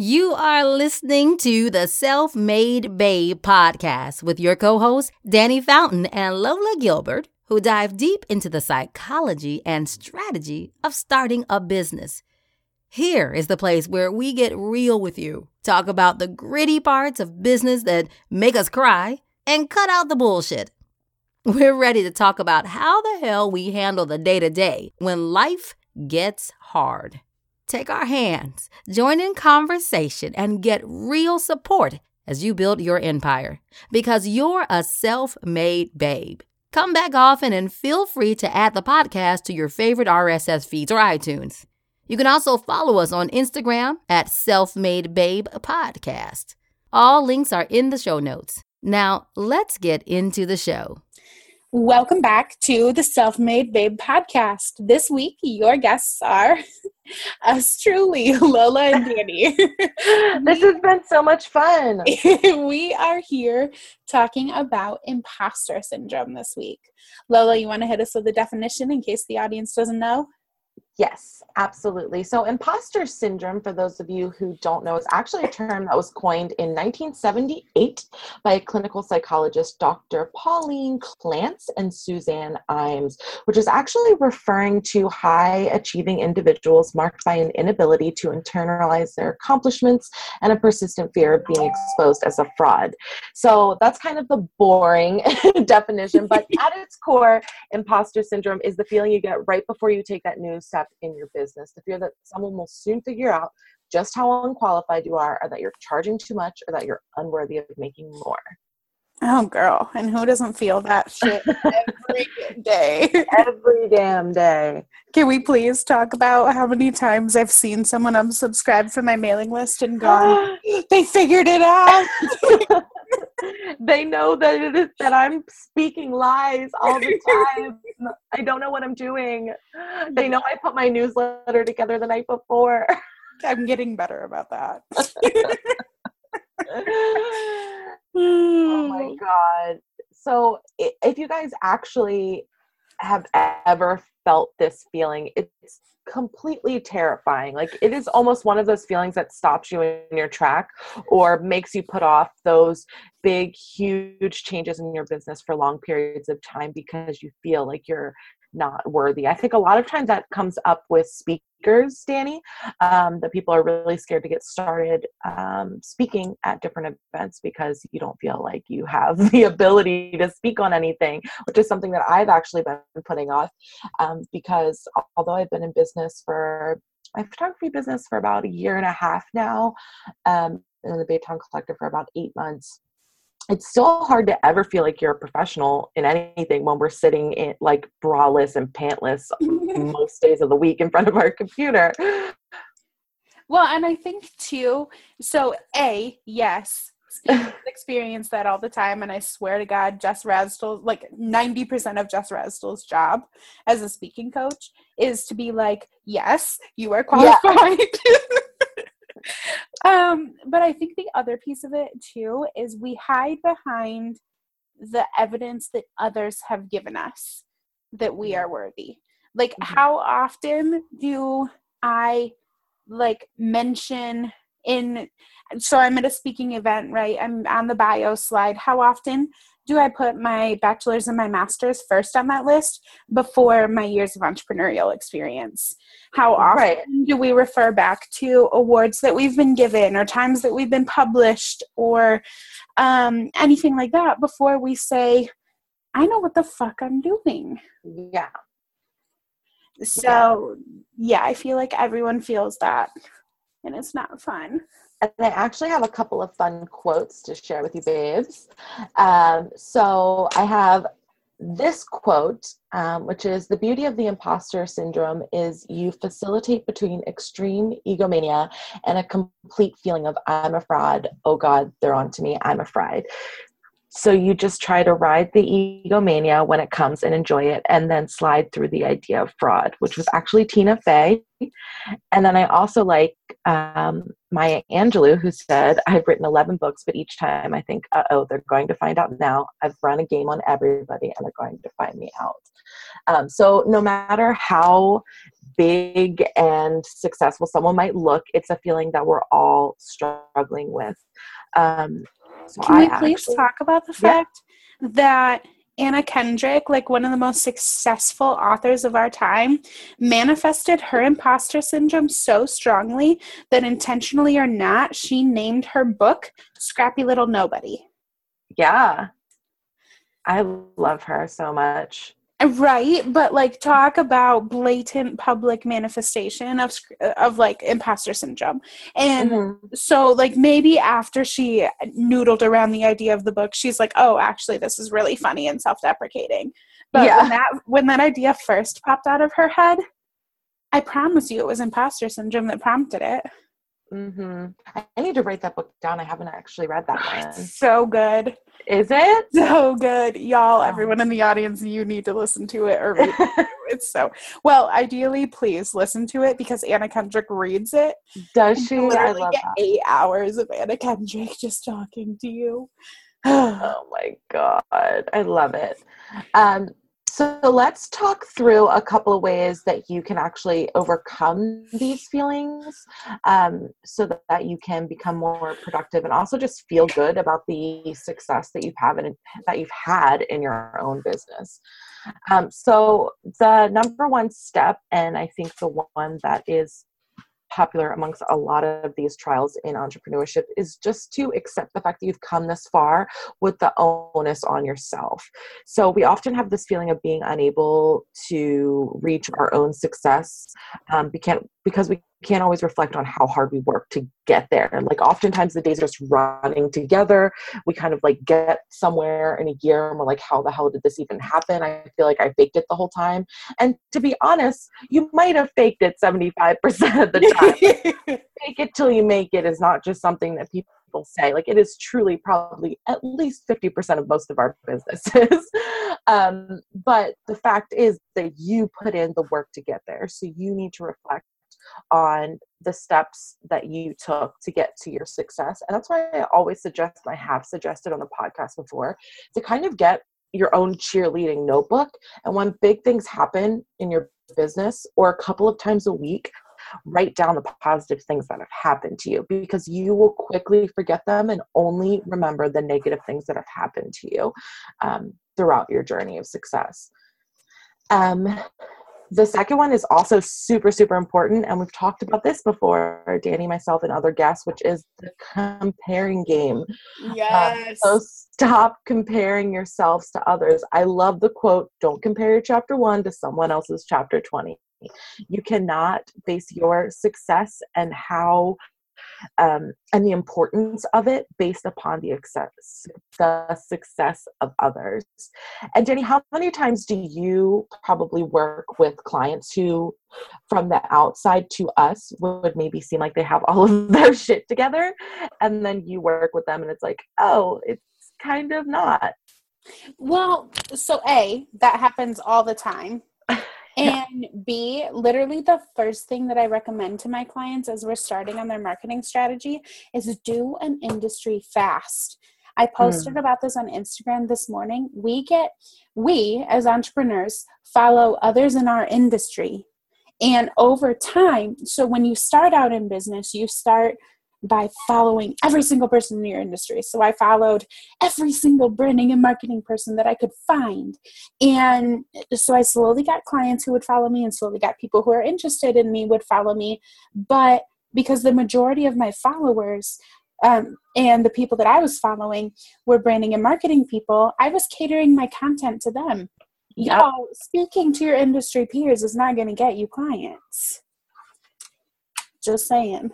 You are listening to the Self Made Babe podcast with your co hosts, Dannie Fountain and Lola Gilbert, who dive deep into the psychology and strategy of starting a business. Here is the place where we get real with you, talk about the gritty parts of business that make us cry, and cut out the bullshit. We're ready to talk about how the hell we handle the day to day when life gets hard. Take our hands, join in conversation, and get real support as you build your empire because you're a self made babe. Come back often and feel free to add the podcast to your favorite RSS feeds or iTunes. You can also follow us on Instagram at Self Made Babe Podcast. All links are in the show notes. Now, let's get into the show. Welcome back to the Self Made Babe podcast. This week, your guests are us truly, Lola and Dannie. this has been so much fun. we are here talking about imposter syndrome this week. Lola, you want to hit us with the definition in case the audience doesn't know? Yes, absolutely. So, imposter syndrome, for those of you who don't know, is actually a term that was coined in 1978 by a clinical psychologist, Dr. Pauline Clance and Suzanne Imes, which is actually referring to high achieving individuals marked by an inability to internalize their accomplishments and a persistent fear of being exposed as a fraud. So, that's kind of the boring definition, but at its core, imposter syndrome is the feeling you get right before you take that new step in your business, the fear that someone will soon figure out just how unqualified you are, or that you're charging too much, or that you're unworthy of making more. Oh, girl. And who doesn't feel that shit every day? every damn day. Can we please talk about how many times I've seen someone unsubscribe from my mailing list and gone, they figured it out? they know that it is that I'm speaking lies all the time. I don't know what I'm doing. They know I put my newsletter together the night before. I'm getting better about that. oh my god. So if you guys actually have ever felt this feeling, it's completely terrifying. Like it is almost one of those feelings that stops you in your track or makes you put off those big, huge changes in your business for long periods of time because you feel like you're not worthy. I think a lot of times that comes up with speakers, Dannie, um, that people are really scared to get started um, speaking at different events because you don't feel like you have the ability to speak on anything, which is something that I've actually been putting off um, because although I've been in business for my photography business for about a year and a half now, um, and the Baytown Collective for about eight months it's so hard to ever feel like you're a professional in anything when we're sitting in like braless and pantless most days of the week in front of our computer. Well, and I think too, so A, yes, experience that all the time and I swear to God, Jess Radsdell, like 90% of Jess Radsdell's job as a speaking coach is to be like, yes, you are qualified. Yeah. um, but I think the other piece of it too is we hide behind the evidence that others have given us that we are worthy. Like, mm-hmm. how often do I like mention in so I'm at a speaking event, right? I'm on the bio slide. How often do I put my bachelor's and my master's first on that list before my years of entrepreneurial experience? How often right. do we refer back to awards that we've been given or times that we've been published or um, anything like that before we say, I know what the fuck I'm doing? Yeah. So, yeah, I feel like everyone feels that and it's not fun. And I actually have a couple of fun quotes to share with you, babes. Um, so I have this quote, um, which is the beauty of the imposter syndrome is you facilitate between extreme egomania and a complete feeling of I'm a fraud. Oh God, they're on to me. I'm a fraud. So you just try to ride the egomania when it comes and enjoy it, and then slide through the idea of fraud, which was actually Tina Fey. And then I also like um, Maya Angelou, who said, I've written 11 books, but each time I think, oh, they're going to find out now. I've run a game on everybody and they're going to find me out. Um, so no matter how big and successful someone might look, it's a feeling that we're all struggling with. Um, so Can I we please actually, talk about the fact yeah. that Anna Kendrick, like one of the most successful authors of our time, manifested her imposter syndrome so strongly that intentionally or not, she named her book Scrappy Little Nobody. Yeah. I love her so much. Right, but like talk about blatant public manifestation of of like imposter syndrome. And mm-hmm. so like maybe after she noodled around the idea of the book, she's like, "Oh, actually this is really funny and self-deprecating." But yeah. when that when that idea first popped out of her head, I promise you it was imposter syndrome that prompted it. Mm-hmm. I need to write that book down. I haven't actually read that one. so good. Is it? So good. Y'all, everyone in the audience, you need to listen to it or read it. it's so well, ideally, please listen to it because Anna Kendrick reads it. Does she? I love get eight hours of Anna Kendrick just talking to you. oh my god. I love it. Um so let's talk through a couple of ways that you can actually overcome these feelings um, so that, that, you can become more productive and also just feel good about the success that you've had in, that you've had in your own business. Um, so the number one step, and I think the one that is popular amongst a lot of these trials in entrepreneurship is just to accept the fact that you've come this far with the onus on yourself. So we often have this feeling of being unable to reach our own success um, because we can't always reflect on how hard we work to get there. And like oftentimes the days are just running together. We kind of like get somewhere in a year and we're like, how the hell did this even happen? I feel like I faked it the whole time. And to be honest, you might have faked it 75% of the time. Fake it till you make it is not just something that people say like it is truly probably at least 50% of most of our businesses um, but the fact is that you put in the work to get there so you need to reflect on the steps that you took to get to your success. And that's why I always suggest, I have suggested on the podcast before, to kind of get your own cheerleading notebook. And when big things happen in your business or a couple of times a week, write down the positive things that have happened to you because you will quickly forget them and only remember the negative things that have happened to you um, throughout your journey of success. Um, the second one is also super, super important. And we've talked about this before, Dannie, myself, and other guests, which is the comparing game. Yes. Uh, so stop comparing yourselves to others. I love the quote don't compare your chapter one to someone else's chapter 20. You cannot base your success and how um, and the importance of it based upon the success, the success of others. And Jenny, how many times do you probably work with clients who, from the outside to us, would maybe seem like they have all of their shit together, and then you work with them and it's like, oh, it's kind of not. Well, so A, that happens all the time. And B, literally the first thing that I recommend to my clients as we're starting on their marketing strategy is do an industry fast. I posted mm. about this on Instagram this morning. We get, we as entrepreneurs follow others in our industry. And over time, so when you start out in business, you start by following every single person in your industry. So I followed every single branding and marketing person that I could find. And so I slowly got clients who would follow me and slowly got people who are interested in me would follow me. But because the majority of my followers um, and the people that I was following were branding and marketing people, I was catering my content to them. Yep. Yo, speaking to your industry peers is not going to get you clients. Just saying.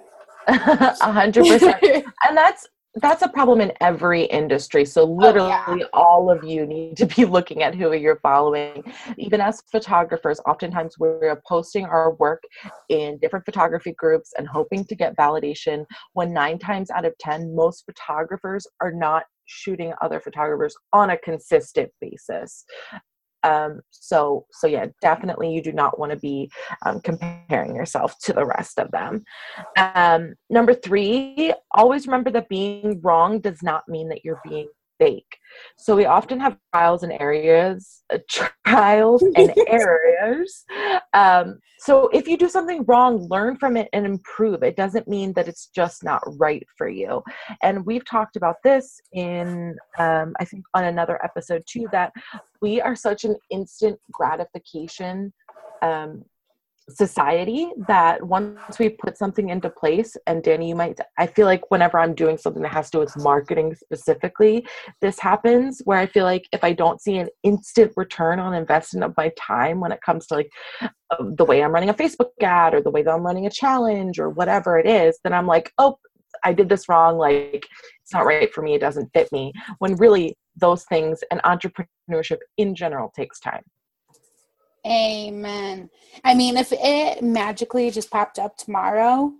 A hundred percent. And that's that's a problem in every industry. So literally oh, yeah. all of you need to be looking at who you're following. Even as photographers, oftentimes we're posting our work in different photography groups and hoping to get validation when 9 times out of 10 most photographers are not shooting other photographers on a consistent basis. Um, so, so yeah, definitely you do not want to be um, comparing yourself to the rest of them. Um, number three, always remember that being wrong does not mean that you're being fake. So we often have trials and areas, uh, trials and errors. Um, so if you do something wrong, learn from it and improve. It doesn't mean that it's just not right for you. And we've talked about this in, um, I think, on another episode too, that we are such an instant gratification um, society that once we put something into place and dannie you might i feel like whenever i'm doing something that has to do with marketing specifically this happens where i feel like if i don't see an instant return on investment of my time when it comes to like uh, the way i'm running a facebook ad or the way that i'm running a challenge or whatever it is then i'm like oh i did this wrong like it's not right for me it doesn't fit me. When really those things and entrepreneurship in general takes time Amen. I mean, if it magically just popped up tomorrow,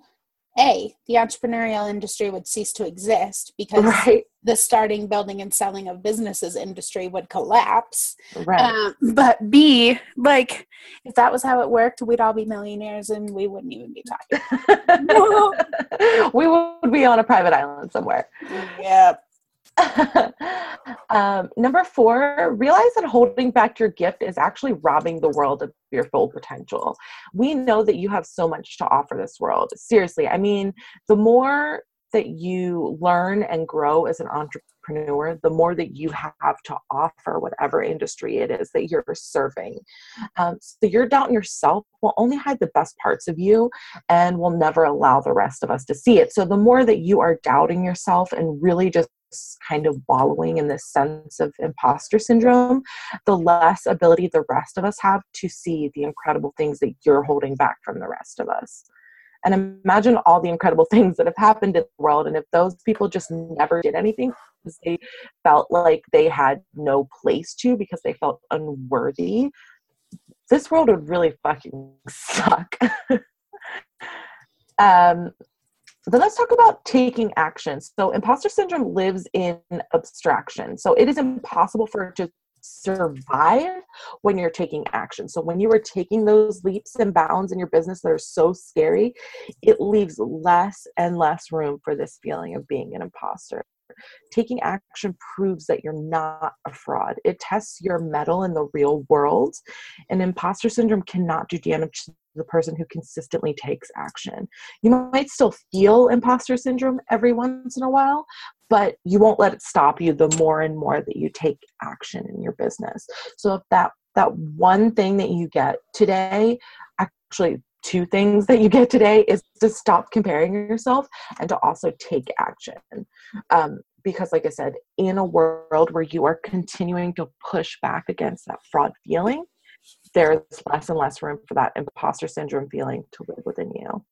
A, the entrepreneurial industry would cease to exist because right. the starting, building, and selling of businesses industry would collapse. Right. Um, but B, like, if that was how it worked, we'd all be millionaires and we wouldn't even be talking. we would be on a private island somewhere. Yep. um, number four, realize that holding back your gift is actually robbing the world of your full potential. We know that you have so much to offer this world. Seriously, I mean, the more that you learn and grow as an entrepreneur, the more that you have to offer, whatever industry it is that you're serving. Um, so your doubt in yourself will only hide the best parts of you and will never allow the rest of us to see it. So the more that you are doubting yourself and really just kind of wallowing in this sense of imposter syndrome, the less ability the rest of us have to see the incredible things that you're holding back from the rest of us. And imagine all the incredible things that have happened in the world. And if those people just never did anything because they felt like they had no place to because they felt unworthy, this world would really fucking suck. um, then let's talk about taking action. So, imposter syndrome lives in abstraction. So, it is impossible for it to survive when you're taking action. So, when you are taking those leaps and bounds in your business that are so scary, it leaves less and less room for this feeling of being an imposter. Taking action proves that you're not a fraud. It tests your mettle in the real world. And imposter syndrome cannot do damage to the person who consistently takes action. You might still feel imposter syndrome every once in a while, but you won't let it stop you the more and more that you take action in your business. So if that that one thing that you get today, actually two things that you get today is to stop comparing yourself and to also take action. Um, because like i said in a world where you are continuing to push back against that fraud feeling there's less and less room for that imposter syndrome feeling to live within you.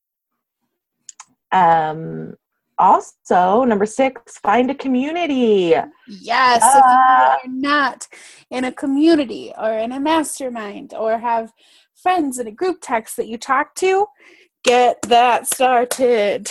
Um, also, number six, find a community. Yes, uh, if you are not in a community or in a mastermind or have friends in a group text that you talk to, get that started.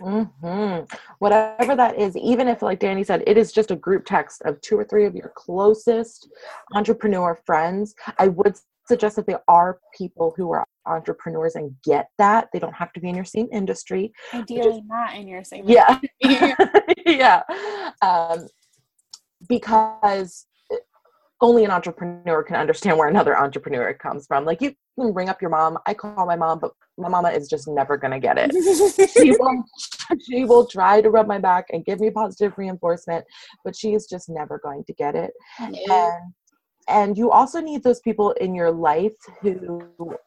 Mm-hmm. Whatever that is, even if, like Dannie said, it is just a group text of two or three of your closest entrepreneur friends, I would suggest that there are people who are entrepreneurs and get that. They don't have to be in your same industry. Ideally is, not in your same yeah. yeah. Um, because only an entrepreneur can understand where another entrepreneur comes from. Like you can bring up your mom. I call my mom but my mama is just never going to get it. She, will, she will try to rub my back and give me positive reinforcement but she is just never going to get it and and you also need those people in your life who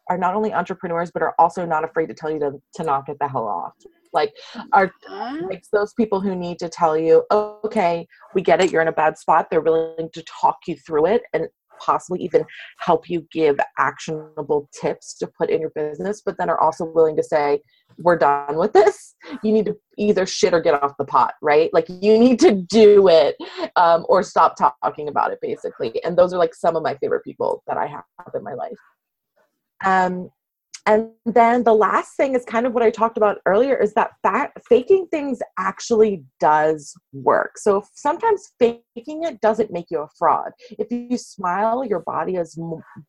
are not only entrepreneurs but are also not afraid to tell you to, to knock it the hell off. Like are like those people who need to tell you okay we get it you're in a bad spot they're willing to talk you through it and possibly even help you give actionable tips to put in your business, but then are also willing to say, we're done with this. You need to either shit or get off the pot, right? Like you need to do it um, or stop talking about it, basically. And those are like some of my favorite people that I have in my life. Um, and then the last thing is kind of what I talked about earlier is that faking things actually does work. So sometimes faking it doesn't make you a fraud. If you smile, your body is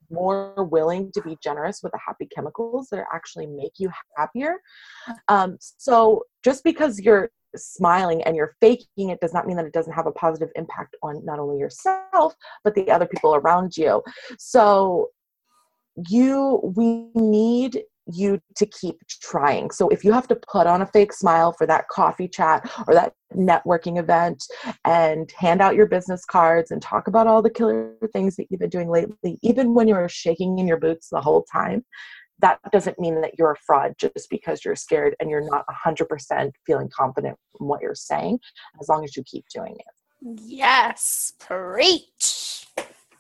more willing to be generous with the happy chemicals that actually make you happier. Um, so just because you're smiling and you're faking it does not mean that it doesn't have a positive impact on not only yourself but the other people around you so you we need you to keep trying. So if you have to put on a fake smile for that coffee chat or that networking event and hand out your business cards and talk about all the killer things that you've been doing lately, even when you're shaking in your boots the whole time, that doesn't mean that you're a fraud just because you're scared and you're not 100% feeling confident in what you're saying, as long as you keep doing it. Yes, preach.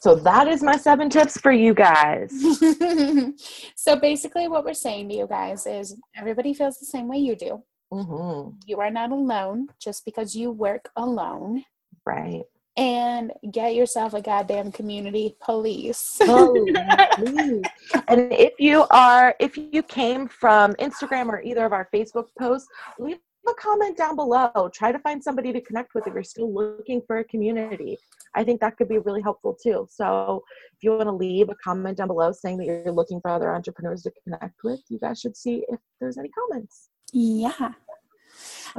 So that is my seven tips for you guys. so basically, what we're saying to you guys is everybody feels the same way you do. Mm-hmm. You are not alone just because you work alone. Right. And get yourself a goddamn community police. Oh, and if you are, if you came from Instagram or either of our Facebook posts, leave a comment down below. Try to find somebody to connect with if you're still looking for a community. I think that could be really helpful too. So if you want to leave a comment down below saying that you're looking for other entrepreneurs to connect with, you guys should see if there's any comments. Yeah.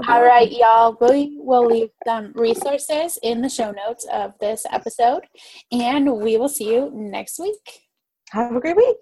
All right, y'all. We will leave some resources in the show notes of this episode, and we will see you next week. Have a great week.